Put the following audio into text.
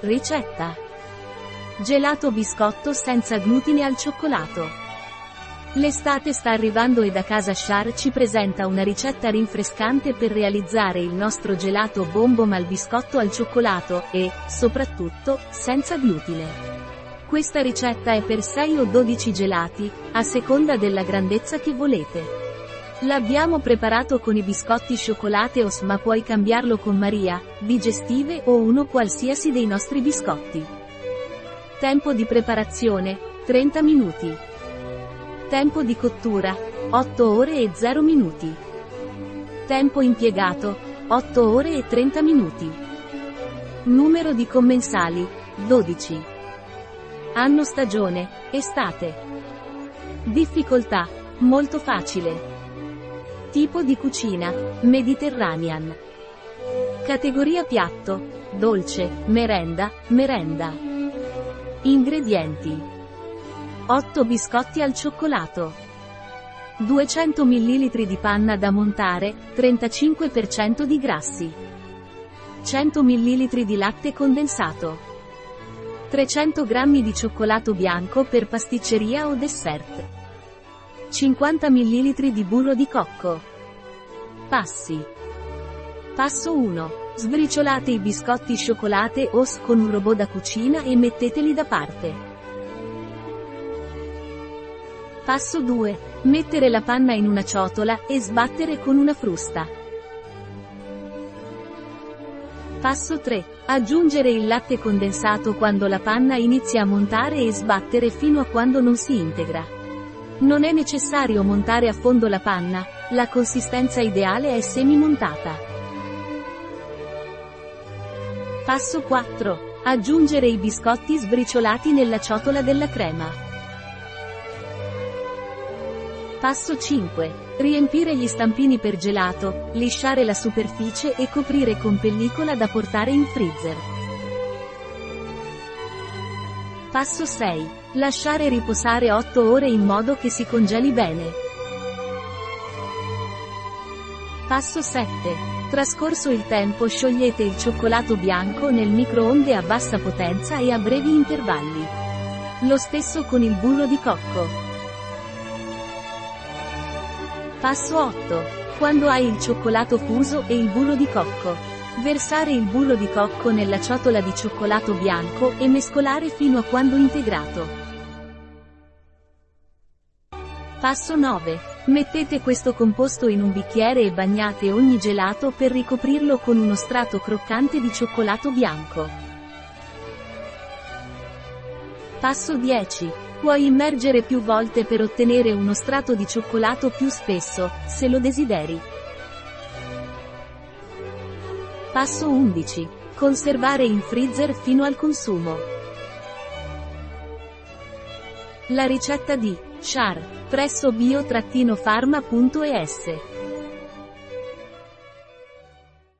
Ricetta. Gelato biscotto senza glutine al cioccolato. L'estate sta arrivando e da casa Char ci presenta una ricetta rinfrescante per realizzare il nostro gelato bombom al biscotto al cioccolato e, soprattutto, senza glutine. Questa ricetta è per 6 o 12 gelati, a seconda della grandezza che volete. L'abbiamo preparato con i biscotti Cioccolate ma puoi cambiarlo con Maria, digestive o uno qualsiasi dei nostri biscotti. Tempo di preparazione, 30 minuti. Tempo di cottura, 8 ore e 0 minuti. Tempo impiegato, 8 ore e 30 minuti. Numero di commensali, 12. Anno stagione, estate. Difficoltà, molto facile. Tipo di cucina, Mediterranean. Categoria piatto, dolce, merenda, merenda. Ingredienti. 8 biscotti al cioccolato. 200 ml di panna da montare, 35% di grassi. 100 ml di latte condensato. 300 g di cioccolato bianco per pasticceria o dessert. 50 ml di burro di cocco. Passi. Passo 1. Sbriciolate i biscotti cioccolate OS con un robot da cucina e metteteli da parte. Passo 2. Mettere la panna in una ciotola e sbattere con una frusta. Passo 3. Aggiungere il latte condensato quando la panna inizia a montare e sbattere fino a quando non si integra. Non è necessario montare a fondo la panna, la consistenza ideale è semi-montata. Passo 4. Aggiungere i biscotti sbriciolati nella ciotola della crema. Passo 5. Riempire gli stampini per gelato, lisciare la superficie e coprire con pellicola da portare in freezer. Passo 6. Lasciare riposare 8 ore in modo che si congeli bene. Passo 7. Trascorso il tempo sciogliete il cioccolato bianco nel microonde a bassa potenza e a brevi intervalli. Lo stesso con il burro di cocco. Passo 8. Quando hai il cioccolato fuso e il burro di cocco. Versare il burro di cocco nella ciotola di cioccolato bianco e mescolare fino a quando integrato. Passo 9. Mettete questo composto in un bicchiere e bagnate ogni gelato per ricoprirlo con uno strato croccante di cioccolato bianco. Passo 10. Puoi immergere più volte per ottenere uno strato di cioccolato più spesso, se lo desideri. Passo 11. Conservare in freezer fino al consumo. La ricetta di Char presso bio-pharma.es